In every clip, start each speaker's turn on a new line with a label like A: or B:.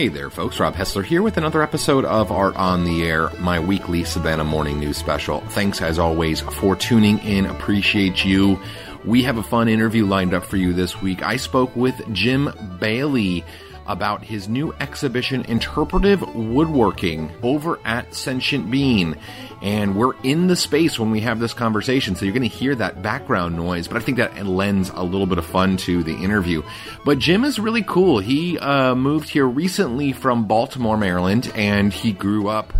A: Hey there, folks. Rob Hessler here with another episode of Art on the Air, my weekly Savannah morning news special. Thanks, as always, for tuning in. Appreciate you. We have a fun interview lined up for you this week. I spoke with Jim Bailey about his new exhibition, Interpretive Woodworking, over at Sentient Bean. And we're in the space when we have this conversation, so you're going to hear that background noise, but I think that lends a little bit of fun to the interview. But Jim is really cool. He uh, moved here recently from Baltimore, Maryland, and he grew up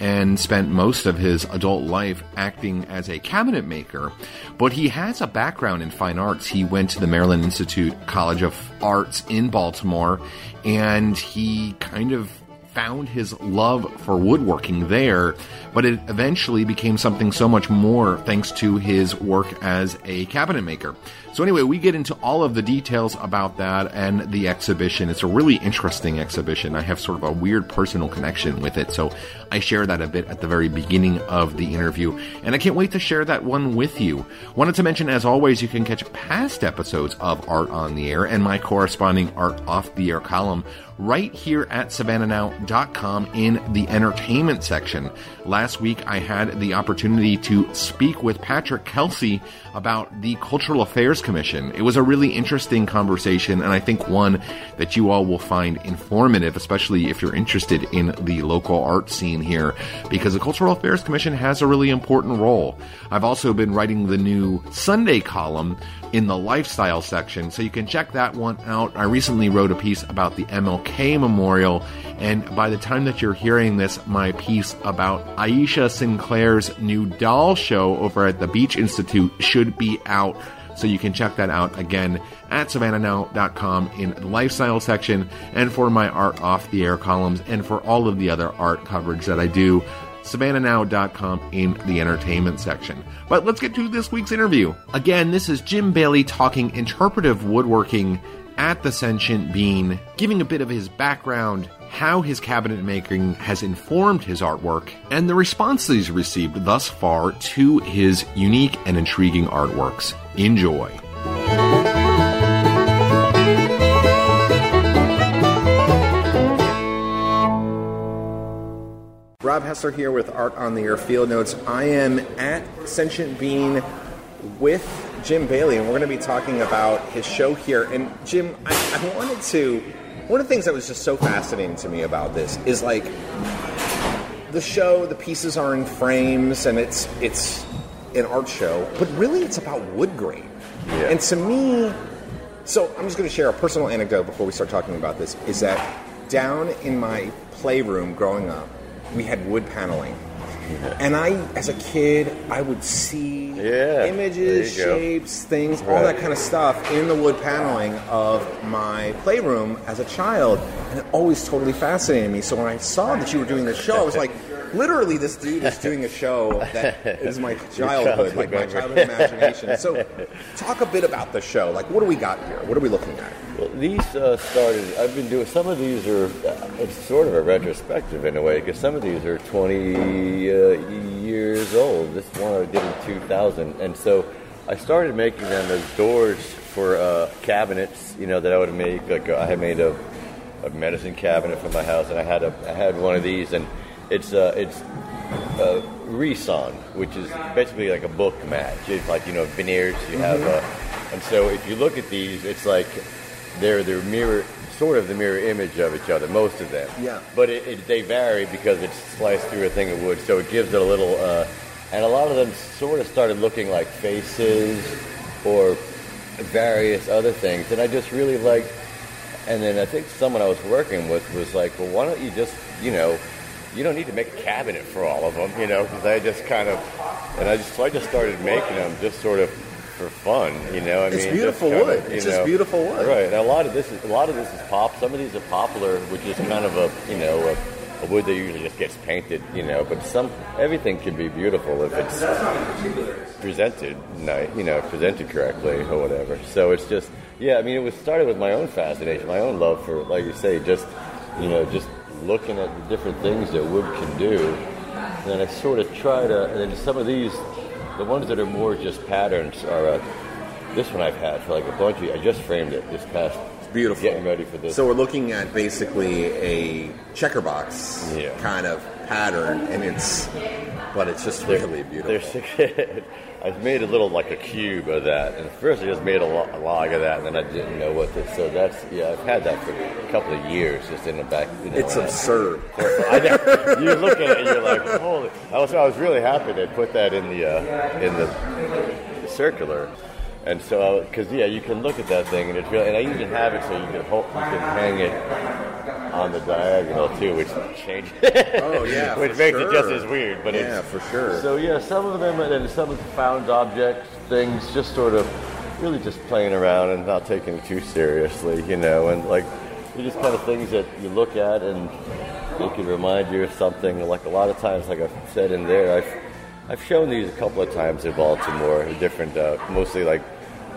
A: and spent most of his adult life acting as a cabinet maker. But he has a background in fine arts. He went to the Maryland Institute College of Arts in Baltimore, and he kind of found his love for woodworking there, but it eventually became something so much more thanks to his work as a cabinet maker. So, anyway, we get into all of the details about that and the exhibition. It's a really interesting exhibition. I have sort of a weird personal connection with it, so I share that a bit at the very beginning of the interview, and I can't wait to share that one with you. Wanted to mention, as always, you can catch past episodes of Art on the Air and my corresponding Art Off the Air column right here at savannahnow.com in the entertainment section. Last week, I had the opportunity to speak with Patrick Kelsey about the Cultural Affairs Commission. It was a really interesting conversation, and I think one that you all will find informative, especially if you're interested in the local art scene here, because the Cultural Affairs Commission has a really important role. I've also been writing the new Sunday column in the lifestyle section, so you can check that one out. I recently wrote a piece about the MLK Memorial, and by the time that you're hearing this, my piece about Aisha Sinclair's new doll show over at the Beach Institute should be out. So you can check that out again at savannahnow.com in the lifestyle section and for my art off the air columns and for all of the other art coverage that I do savannahnow.com in the entertainment section. But let's get to this week's interview. Again, this is Jim Bailey talking interpretive woodworking at the Sentient Bean, giving a bit of his background, how his cabinet making has informed his artwork, and the response that he's received thus far to his unique and intriguing artworks. Enjoy. Rob Hessler here with Art on the Air Field Notes. I am at Sentient Bean with Jim Bailey, and we're going to be talking about his show here. And Jim, I, I wanted to. One of the things that was just so fascinating to me about this is like the show. The pieces are in frames, and it's it's an art show, but really it's about wood grain.
B: Yeah.
A: And to me, so I'm just going to share a personal anecdote before we start talking about this. Is that down in my playroom growing up, we had wood paneling. And I, as a kid, I would see
B: Yeah,
A: images, shapes, things, all that kind of stuff in the wood paneling of my playroom as a child. And it always totally fascinated me. So when I saw that you were doing this show, I was like, literally, this dude is doing a show that is my childhood, like my childhood imagination. So talk a bit about the show. Like, what do we got here? What are we looking at?
B: Well, these uh, started. I've been doing some of these are. Uh, it's sort of a retrospective in a way because some of these are 20 uh, years old. This one I did in 2000, and so I started making them as doors for uh, cabinets. You know that I would make. Like uh, I had made a, a medicine cabinet for my house, and I had a I had one of these, and it's uh, it's uh, which is basically like a book match. It's like you know veneers. You have, uh, and so if you look at these, it's like they're they're mirror, sort of the mirror image of each other. Most of them.
A: Yeah.
B: But it, it, they vary because it's sliced through a thing of wood, so it gives it a little. Uh, and a lot of them sort of started looking like faces or various other things, and I just really liked. And then I think someone I was working with was like, well, why don't you just, you know, you don't need to make a cabinet for all of them, you know, because I just kind of, and I just, so I just started making them just sort of for fun, you know. I
A: It's
B: mean,
A: beautiful
B: kind
A: wood.
B: of, you
A: It's just beautiful wood.
B: right? And a lot of this is a lot of this is pop. Some of these are poplar, which is kind of a, you know, a, a wood that usually just gets painted, you know. But some everything can be beautiful if it's presented, ni- you know, presented correctly or whatever. So it's just, yeah. I mean, it was started with my own fascination, my own love for, like you say, just, you know, just looking at the different things that wood can do. And then I sort of try to, and then some of these, the ones that are more just patterns are. Uh, this one I've had for like a bunch of. I just framed it this past It's
A: beautiful.
B: Getting ready for this.
A: So we're looking at basically a checker box
B: Yeah.
A: kind of pattern, and it's, but it's just really beautiful.
B: There's, I've made a little like a cube of that, and first I just made a, lo- a log of that, and then I didn't know what to. So that's yeah, I've had that for a couple of years, just in the back. You know,
A: It's
B: I-
A: absurd.
B: I know. You look at it, and you're like, holy. I was, I was really happy they put that in the uh, in the circular, and so because yeah, you can look at that thing, and it's really, and I even have it so you can hold, you can hang it on the diagonal too, which changes.
A: Oh, yeah,
B: which makes it just as weird, but
A: Yeah,
B: it's
A: for sure.
B: So yeah, some of them, and some of the found objects things, just sort of really just playing around and not taking it too seriously, you know, and like they're just kind of things that you look at and it can remind you of something. Like a lot of times, like I've said in there, I've I've shown these a couple of times in Baltimore, different, uh, mostly like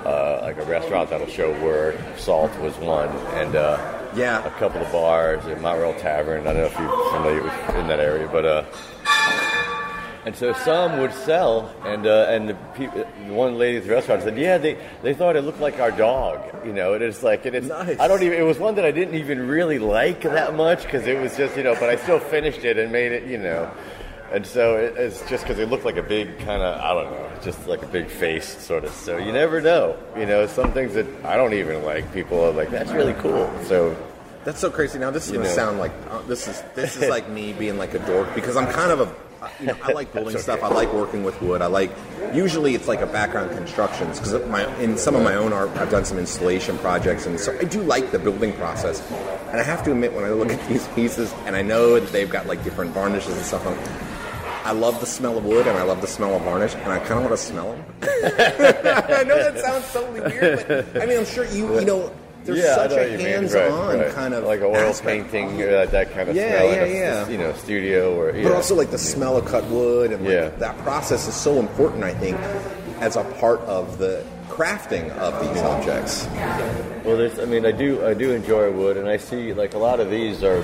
B: uh, like a restaurant that'll show where Salt was one, and uh,
A: Yeah.
B: a couple of bars, a Mount Royal Tavern. I don't know if you're familiar with in that area, but uh, and so some would sell, and uh, and the people, one lady at the restaurant said, yeah, they, they thought it looked like our dog, you know. And it's like, and it's
A: Nice.
B: I don't even. It was one that I didn't even really like that much because it was just you know, but I still finished it and made it, you know. And so it, it's just because it looked like a big kind of I don't know, just like a big face sort of. So you never know, you know. Some things that I don't even like, people are like, that's really cool. So
A: That's so crazy. Now this is going to sound like uh, this is this is like me being like a dork because I'm kind of a you know I like building
B: That's
A: stuff. I like working with wood. I like usually it's like a background constructions because my in some of my own art I've done some installation projects and so I do like the building process. And I have to admit when I look at these pieces and I know that they've got like different varnishes and stuff on. I love the smell of wood and I love the smell of varnish and I kind of want to smell them. I know that sounds totally weird, but I mean I'm sure you you know there's
B: yeah,
A: such a hands-on
B: Right, right.
A: kind of
B: like a oil
A: aspect.
B: painting, or that, that kind of
A: Yeah,
B: smell.
A: yeah,
B: in a,
A: yeah.
B: You know, studio or yeah.
A: But also like the smell of cut wood and like
B: Yeah.
A: that process is so important, I think, as a part of the crafting of these objects.
B: Well, there's. I mean, I do. I do enjoy wood, and I see like a lot of these are.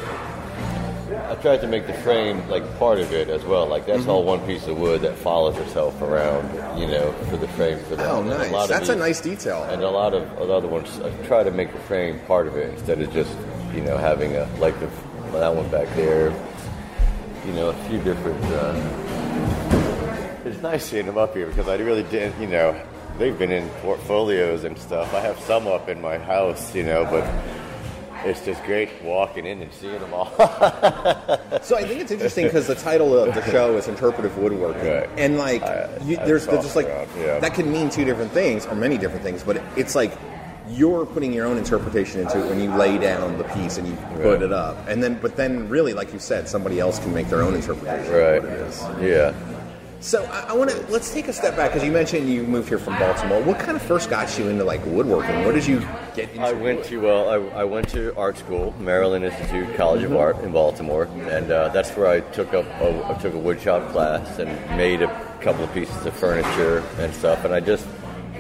B: I tried to make the frame like part of it as well. Like that's
A: Mm-hmm.
B: all one piece of wood that follows itself around, you know, for the frame for that.
A: Oh,
B: a
A: nice.
B: of
A: That's a nice detail.
B: And a lot of other ones, I try to make the frame part of it instead of just, you know, having a like the that one back there. You know, a few different. Uh, it's nice seeing them up here because I really didn't, you know, they've been in portfolios and stuff. I have some up in my house, you know, but it's just great walking in and seeing them all.
A: So I think it's interesting because the title of the show is interpretive woodworking,
B: Right.
A: and like
B: I-
A: you, there's, just like
B: around, yeah.
A: that can mean two different things or many different things, but it's like you're putting your own interpretation into it when you lay down the piece and you put it up, and then but then really, like you said, somebody else can make their own interpretation
B: right.
A: of what it is.
B: Yeah.
A: So I, I want to let's take a step back because you mentioned you moved here from Baltimore. What kind of first got you into like woodworking? What did you get into?
B: I went to well, I, I went to art school, Maryland Institute College of Art in Baltimore, and uh, that's where I took up a, I took a woodshop class and made a couple of pieces of furniture and stuff. And I just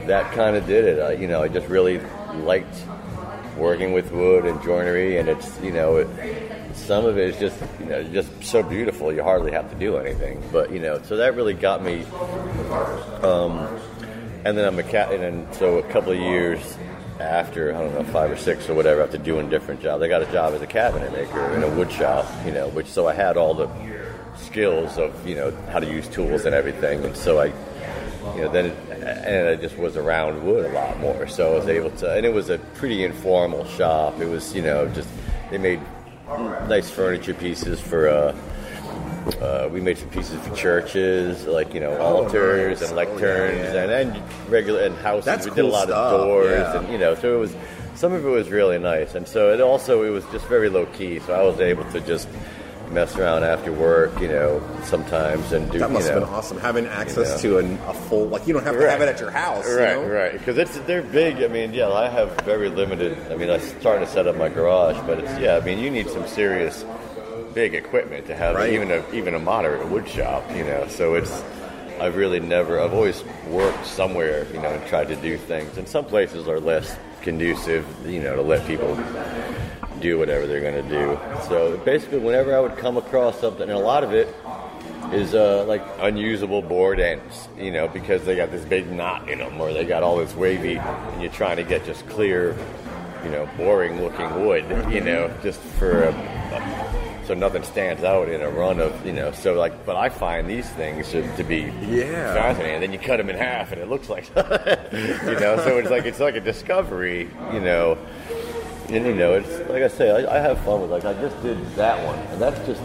B: that kind of did it. I, you know, I just really liked working with wood and joinery, and it's you know, it, some of it is just you know just so beautiful. You hardly have to do anything, but you know, so that really got me um, and then I'm a cat, and then so a couple of years after, I don't know, five or six or whatever, after doing different jobs, I got a job as a cabinet maker in a wood shop, you know, which so I had all the skills of you know how to use tools and everything, and so I, you know, then it, and I just was around wood a lot more, so I was able to, and it was a pretty informal shop. It was you know just they made nice furniture pieces for. Uh, uh, we made some pieces for churches, like you know altars
A: nice.
B: and
A: Oh, yeah,
B: lecterns,
A: yeah.
B: and, and regular and houses.
A: That's
B: we did a lot
A: stuff,
B: of doors,
A: yeah.
B: and you know, so it was some of it was really nice, and so it also it was just very low key. So I was able to just mess around after work, you know, sometimes and do.
A: that must
B: you
A: have been awesome having access
B: you
A: to an, a full like you don't have to have it at your house, you
B: Right,
A: know?
B: right. Because it's they're big. I mean, yeah, I have very limited. I mean, I'm starting to set up my garage, but it's yeah. I mean, you need some serious big equipment to have
A: Right.
B: even a even a moderate wood shop. You know, so it's. I've really never. I've always worked somewhere, you know, and tried to do things. And some places are less conducive, you know, to let people do whatever they're going to do. So basically, whenever I would come across something, and a lot of it is uh, like unusable board ends, you know, because they got this big knot in them, or they got all this wavy, and you're trying to get just clear you know, boring looking wood, you know, just for a, a, so nothing stands out in a run of, you know, so like, but I find these things to, to be
A: Yeah.
B: fascinating. And then you cut them in half, and it looks like, you know, so it's like it's like a discovery, you know. And you know, it's like I say, I, I have fun with like I just did that one, and that's just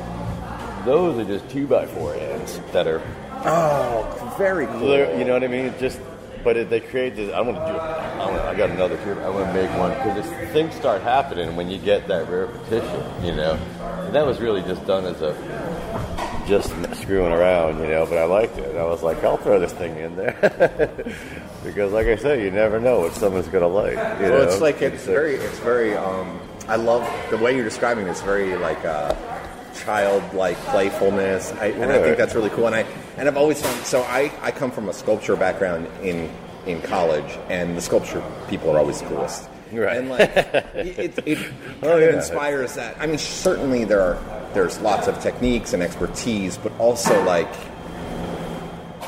B: those are just two by four hands that are
A: Oh, very cool.
B: You know what I mean? Just, but it, they create this. I want to do. it. I, wanna, I got another too. I want to make one because things start happening when you get that repetition. You know, and that was really just done as a just screwing around. You know, but I liked it. I was like, I'll throw this thing in there because, like I said, you never know what someone's gonna like. You
A: Well,
B: know?
A: it's like it's very, it's very. Um, I love the way you're describing. it. It's very like uh, childlike playfulness, I, and I think that's really cool. And I and I've always found. So I I come from a sculpture background in in college, and the sculpture people are always the coolest.
B: Right.
A: And like it, it, it kind
B: Oh,
A: of inspires that. I mean, certainly there are there's lots of techniques and expertise, but also like.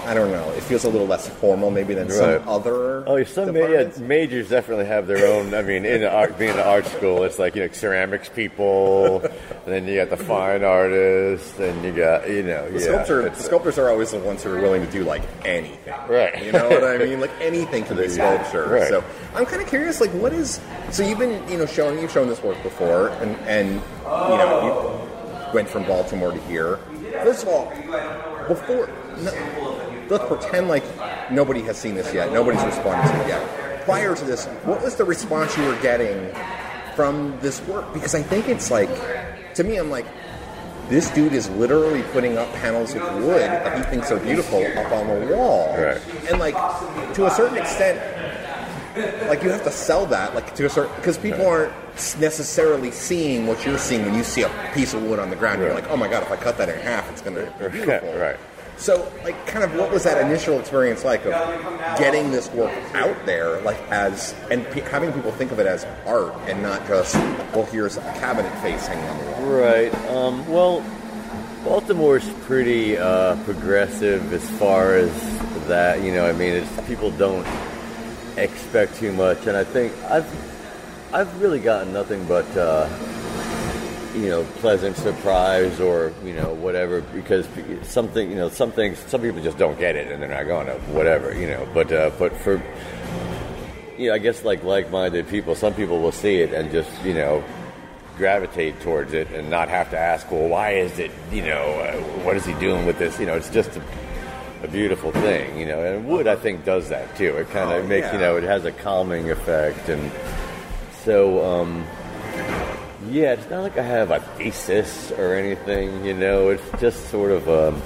A: I don't know. It feels a little less formal, maybe than
B: Right.
A: some other.
B: Oh, some ma- yeah, majors definitely have their own. I mean, in art, being an art school, it's like you know ceramics people, and then you got the fine artists, and you got you know
A: The
B: yeah,
A: sculptor, the sculptors are always the ones who are willing to do like anything.
B: Right.
A: You know what I mean? Like anything can be
B: There you go.
A: sculpture.
B: Right.
A: So I'm kind of curious, like, what is? So you've been, you know, showing you've shown this work before, and and you know, you went from Baltimore to here. First of all, before no, let's pretend like nobody has seen this yet. Nobody's responded to it yet. Prior to this, what was the response you were getting from this work? Because I think it's like, to me, I'm like, this dude is literally putting up panels of wood that he thinks are beautiful up on the wall.
B: Right.
A: And like, to a certain extent, like you have to sell that, like to a certain, because people aren't necessarily seeing what you're seeing when you see a piece of wood on the ground. You're like, oh my god, if I cut that in half, it's gonna be beautiful.
B: right.
A: So, like, kind of, what was that initial experience like of getting this work out there, like as and having people think of it as art and not just, well, here's a cabinet face hanging on the wall.
B: Right. Um, well, Baltimore's pretty uh, progressive as far as that. You know, I mean, it's, people don't expect too much, and I think I've I've really gotten nothing but uh, you know pleasant surprise or you know whatever because something you know some things some people just don't get it and they're not going to whatever you know. But uh, but for you know, I guess like like-minded people, some people will see it and just you know gravitate towards it and not have to ask, well, why is it? You know, uh, what is he doing with this? You know, it's just a, a beautiful thing. You know, and wood I think does that too. It kind of
A: Oh,
B: makes you know it has a calming effect, and so um, yeah, it's not like I have a thesis or anything. You know, it's just sort of. Um,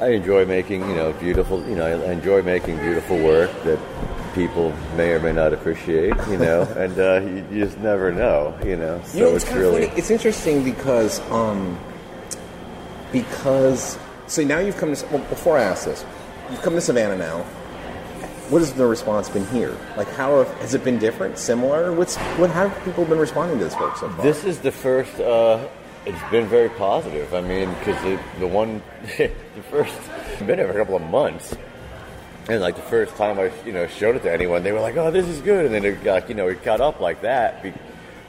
B: I enjoy making, you know, beautiful, you know, I enjoy making beautiful work that people may or may not appreciate, you know, and uh, you, you just never know, you know. So
A: You know, it's,
B: it's really
A: it's interesting because, um, because so now you've come to. Well, before I ask this, you've come to Savannah now. What has the response been here? Like, how have, has it been different, similar? What's what? How have people been responding to this work so far?
B: This is the first. Uh, it's been very positive. I mean, because the, the one, the first, I've been for a couple of months, and like the first time I, you know, showed it to anyone, they were like, "Oh, this is good," and then it got, you know, it got up like that, be,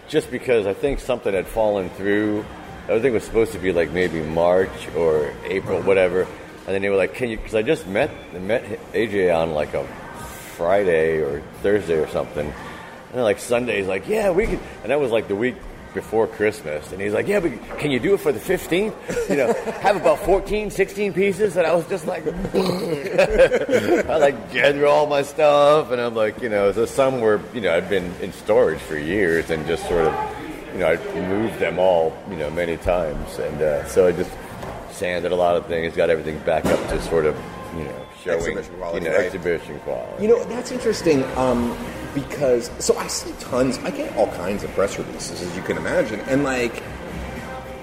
B: just because I think something had fallen through. I think it was supposed to be like maybe March or April, whatever, and then they were like, "Can you?" Because I just met met AJ on like a Friday or Thursday or something. And then like Sunday's like, yeah, we could. And that was like the week before Christmas. And he's like, yeah, but can you do it for the 15th? You know, have about 14, 16 pieces. And I was just like, I like gather all my stuff. And I'm like, you know, so some were, you know, I'd been in storage for years and just sort of, you know, I moved them all, you know, many times. And uh, so I just sanded a lot of things, got everything back up to sort of, you know, showing,
A: Exhibition quality,
B: you know,
A: right.
B: exhibition quality.
A: You know, that's interesting um, because so I see tons. I get all kinds of press releases, as you can imagine, and like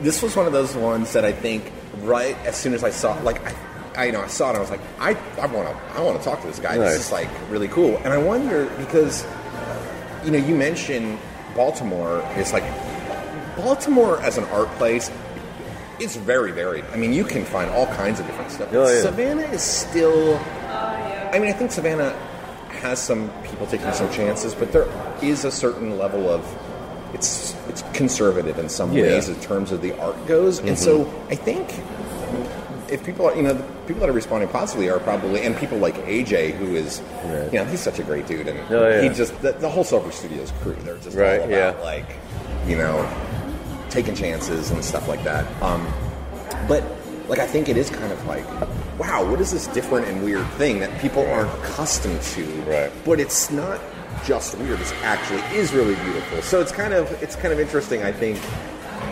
A: this was one of those ones that I think right as soon as I saw, like I, I you know, I saw it, I was like, I, I want to, I want to talk to this guy.
B: Nice.
A: This is like really cool, and I wonder because you know, you mentioned Baltimore is like Baltimore as an art place. It's very varied. I mean, you can find all kinds of different stuff.
B: Oh, yeah.
A: Savannah is still. I mean, I think Savannah has some people taking some chances, but there is a certain level of it's it's conservative in some
B: Yeah.
A: ways in terms of the art goes, and so mm-hmm. I think if people are, you know, the people that are responding positively are probably, and people like AJ, who is,
B: Right.
A: you know, he's such a great dude, and
B: Oh, yeah.
A: he just the, the whole Silver Studios crew, they're just
B: Right,
A: all about
B: yeah.
A: like, you know, taking chances and stuff like that. Um, but like, I think it is kind of like, wow, what is this different and weird thing that people aren't accustomed to?
B: Right.
A: But it's not just weird; it's actually is really beautiful. So it's kind of it's kind of interesting. I think.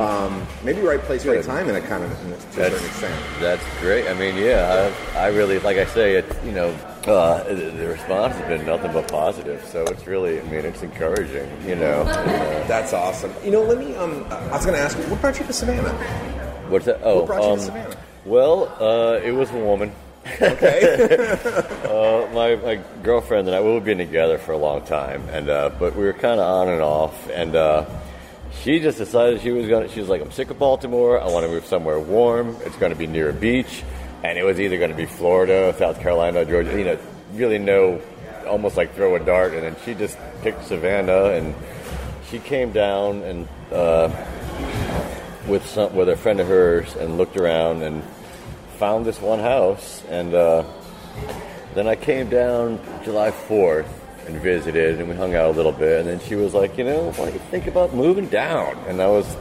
A: Um, maybe right place, right
B: Good.
A: time, in a kind of in a, to a certain extent.
B: that's great. I mean, yeah, I, I really, like I say, it's, you know, uh, the, response has been nothing but positive. So it's really, I mean, it's encouraging, you know. And, uh,
A: That's awesome. You know, let me. Um, I was going to ask you, what brought you to Savannah?
B: what's that? Oh,
A: What brought you to
B: um,
A: Savannah?
B: well, uh, it was a woman.
A: Okay.
B: Uh, my, my girlfriend and I, we've been together for a long time, and uh, but we were kind of on and off, and uh, she just decided she was gonna. She was like, "I'm sick of Baltimore. I want to move somewhere warm. It's going to be near a beach, and it was either going to be Florida, South Carolina, Georgia. You know, really no, almost like throw a dart, and then she just picked Savannah, and she came down and uh, with some with a friend of hers, and looked around and found this one house, and. Uh, then I came down July 4th and visited, and we hung out a little bit. And then she was like, you know, why don't you think about moving down? And I was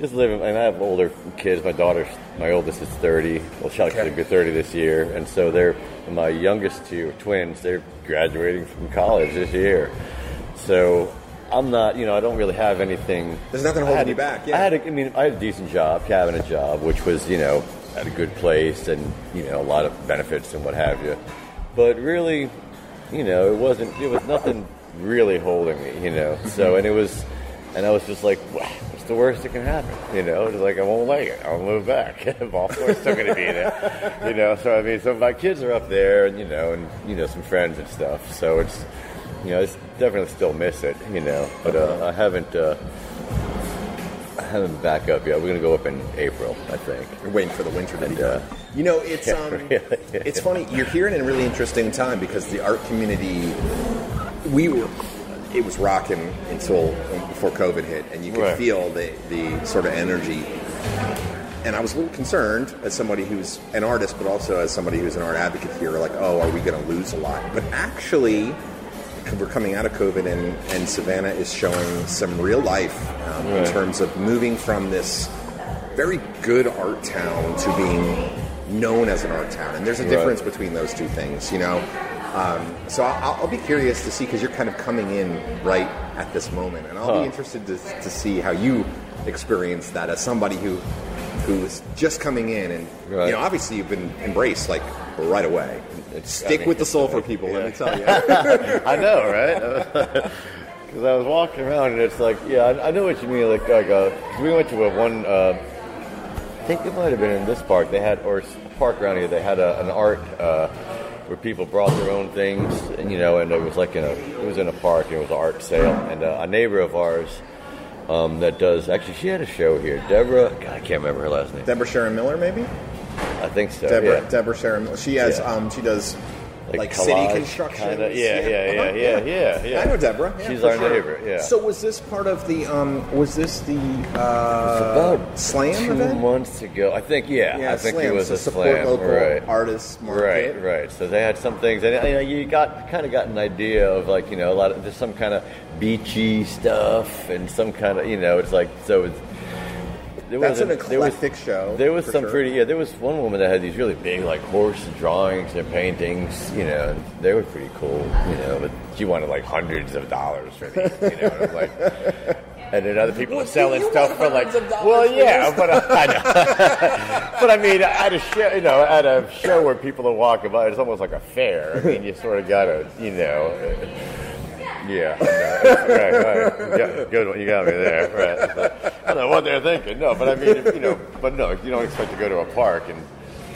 B: just living, and I have older kids. My daughter, my oldest is 30. Well, she'll actually be 30 this year. And so they're, my youngest two twins, they're graduating from college this year. So I'm not, you know, I don't really have anything.
A: There's nothing holding you
B: a-
A: back, yeah.
B: I had, a, I mean, I had a decent job, cabinet job, which was, you know, at a good place and, you know, a lot of benefits and what have you. But really, you know, it wasn't, it was nothing really holding me, you know. So, and it was, and I was just like, "Wha- what's the worst that can happen? You know, it's like, I won't like it. I'll move back. Baltimore's still going to be there, you know. So, I mean, so my kids are up there and, you know, and, you know, some friends and stuff. So it's, you know, it's definitely still miss it, you know. But uh, I haven't, uh, I haven't back up yet. We're going to go up in April, I think.
A: You're waiting for the winter to be
B: Yeah.
A: done. You know, it's
B: Yeah,
A: um,
B: really.
A: it's funny. You're here in a really interesting time because the art community, we were, it was rocking until before COVID hit, and you could
B: Right.
A: feel the the sort of energy. And I was a little concerned as somebody who's an artist, but also as somebody who's an art advocate here, like, oh, are we going to lose a lot? But actually, we're coming out of COVID, and, and Savannah is showing some real life um, in terms of moving from this very good art town to being known as an art town. And there's a
B: Right.
A: difference between those two things, you know. Um, so I'll, I'll be curious to see because you're kind of coming in right at this moment, and I'll
B: Huh.
A: be interested to, to see how you experience that as somebody who who is just coming in, and
B: Right.
A: you know, obviously you've been embraced like right away.
B: It's-
A: Stick
B: I mean,
A: with the
B: it's
A: soul for
B: like-
A: people.
B: yeah.
A: Let me tell you.
B: I know, right? Because I was walking around and it's like, yeah, I, I know what you mean. Like, like uh, we went to a one. Uh, I think it might have been in this park. They had, or park around here. They had a, an art uh, where people brought their own things, and you know, and it was like in a, it was in a park. And it was an art sale, and uh, a neighbor of ours um, that does actually, she had a show here. Deborah, God, I can't remember her last name.
A: Deborah Sharon Miller, maybe.
B: I think so.
A: Deborah,
B: yeah.
A: Deborah Sharon. She has.
B: Yeah.
A: Um, she does like,
B: Like
A: city construction.
B: kinda. Yeah, yeah, yeah,
A: Uh-huh,
B: yeah, yeah, yeah.
A: I know Deborah. yeah,
B: She's our neighbor, yeah.
A: So was this part of the? Um, was this the uh,
B: about
A: slam
B: two
A: event?
B: months ago. I think, yeah,
A: Yeah,
B: I think
A: slam.
B: it was
A: so
B: a
A: support
B: slam,
A: local
B: right?
A: artists market.
B: Right, right. So they had some things, and you, know, you got kind of got an idea of like you know a lot of there's some kind of beachy stuff and some kind of you know it's like so it's. There
A: That's an
B: wasn't- there was-
A: eclectic show,
B: There was some
A: sure.
B: pretty, yeah. There was one woman that had these really big, like horse drawings and paintings, you know, and they were pretty cool, you know. But she wanted like hundreds of dollars for these, you know. And, I'm like, and then other people were selling stuff for like,
A: hundreds of dollars
B: well, yeah, but uh, I know. but I mean, at a show, you know, at a show where people are walking by, it's almost like a fair. I mean, you sort of gotta, you know. Yeah, know. right, right. Yeah, good one. You got me there. Right. I don't know what they're thinking. No, but I mean, if, you know, but no, you don't expect to go to a park and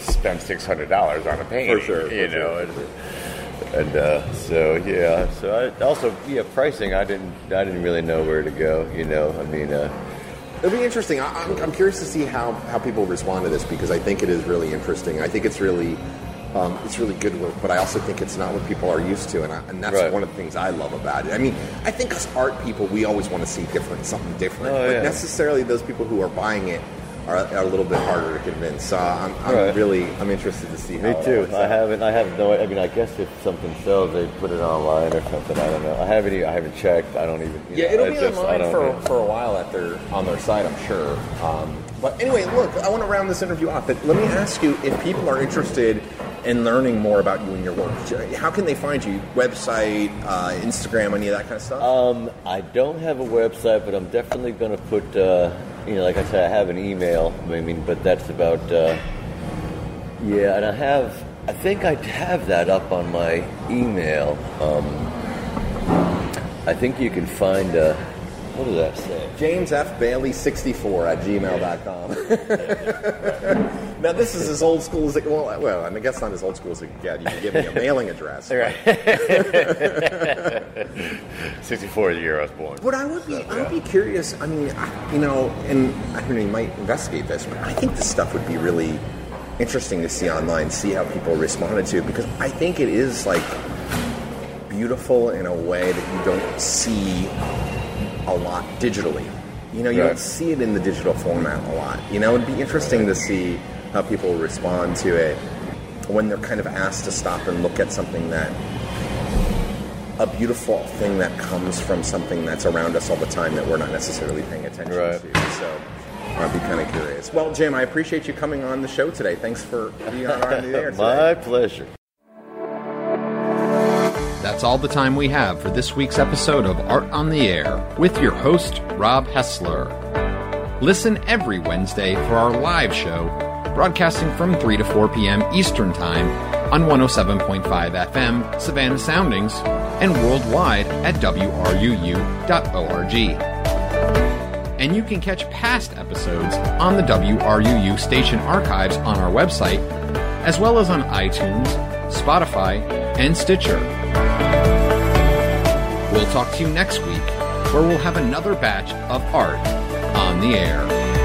B: spend six hundred dollars on a painting.
A: For sure,
B: You
A: for
B: know, and, and uh, so yeah. So I also yeah, pricing. I didn't. I didn't really know where to go. You know, I mean. Uh,
A: It'll be interesting. I, I'm, I'm curious to see how, how people respond to this because I think it is really interesting. I think it's really Um, it's really good work, but I also think it's not what people are used to, and, I, and that's
B: Right.
A: one of the things I love about it. I mean, I think as art people, we always want to see different, something different,
B: Oh,
A: but
B: yeah.
A: necessarily those people who are buying it are, are a little bit harder to convince. So I'm, I'm
B: Right.
A: really, I'm interested to see how
B: Me too. I haven't. I have no. I mean, I guess if something sells, they put it online or something. I don't know. I haven't. I haven't checked. I don't even.
A: Yeah,
B: know,
A: it'll be
B: just-
A: online for,
B: know.
A: for a while at their on their site, I'm sure. Um, but anyway, look, I want to round this interview off. But let me ask you: if people are interested in learning more about you and your work, how can they find you? Website, uh, Instagram, any of that kind of stuff?
B: Um, I don't have a website, but I'm definitely going to put. Uh, you know, like I said, I have an email. I mean, but that's about. Uh, yeah, and I have. I think I have that up on my email. Um, I think you can find. What does that say?
A: James F. Bailey 64 at gmail.com. now, this is as old school as it well, well, and I guess not as old school as it can get. You can give me a mailing address.
B: Right. 64 is the year I was born.
A: But I would be, I would be curious. I mean, I- you know, and I know, you might investigate this, but I think this stuff would be really interesting to see online, see how people responded to it, because I think it is like beautiful in a way that you don't see a lot digitally. You know, you
B: Right.
A: don't see it in the digital format a lot. You know, it'd be interesting to see how people respond to it when they're kind of asked to stop and look at something that a beautiful thing that comes from something that's around us all the time that we're not necessarily paying attention
B: Right.
A: to. So I'd be kind of curious. Well, Jim, I appreciate you coming on the show today. Thanks for being on the air today.
B: My pleasure.
C: That's all the time we have for this week's episode of Art on the Air with your host, Rob Hessler. Listen every Wednesday for our live show, broadcasting from 3 to 4 p.m. Eastern Time on 107.5 FM, Savannah Soundings, and worldwide at WRUU.org. And you can catch past episodes on the WRUU station archives on our website, as well as on iTunes, Spotify, and Stitcher. We'll talk to you next week, where we'll have another batch of art on the air.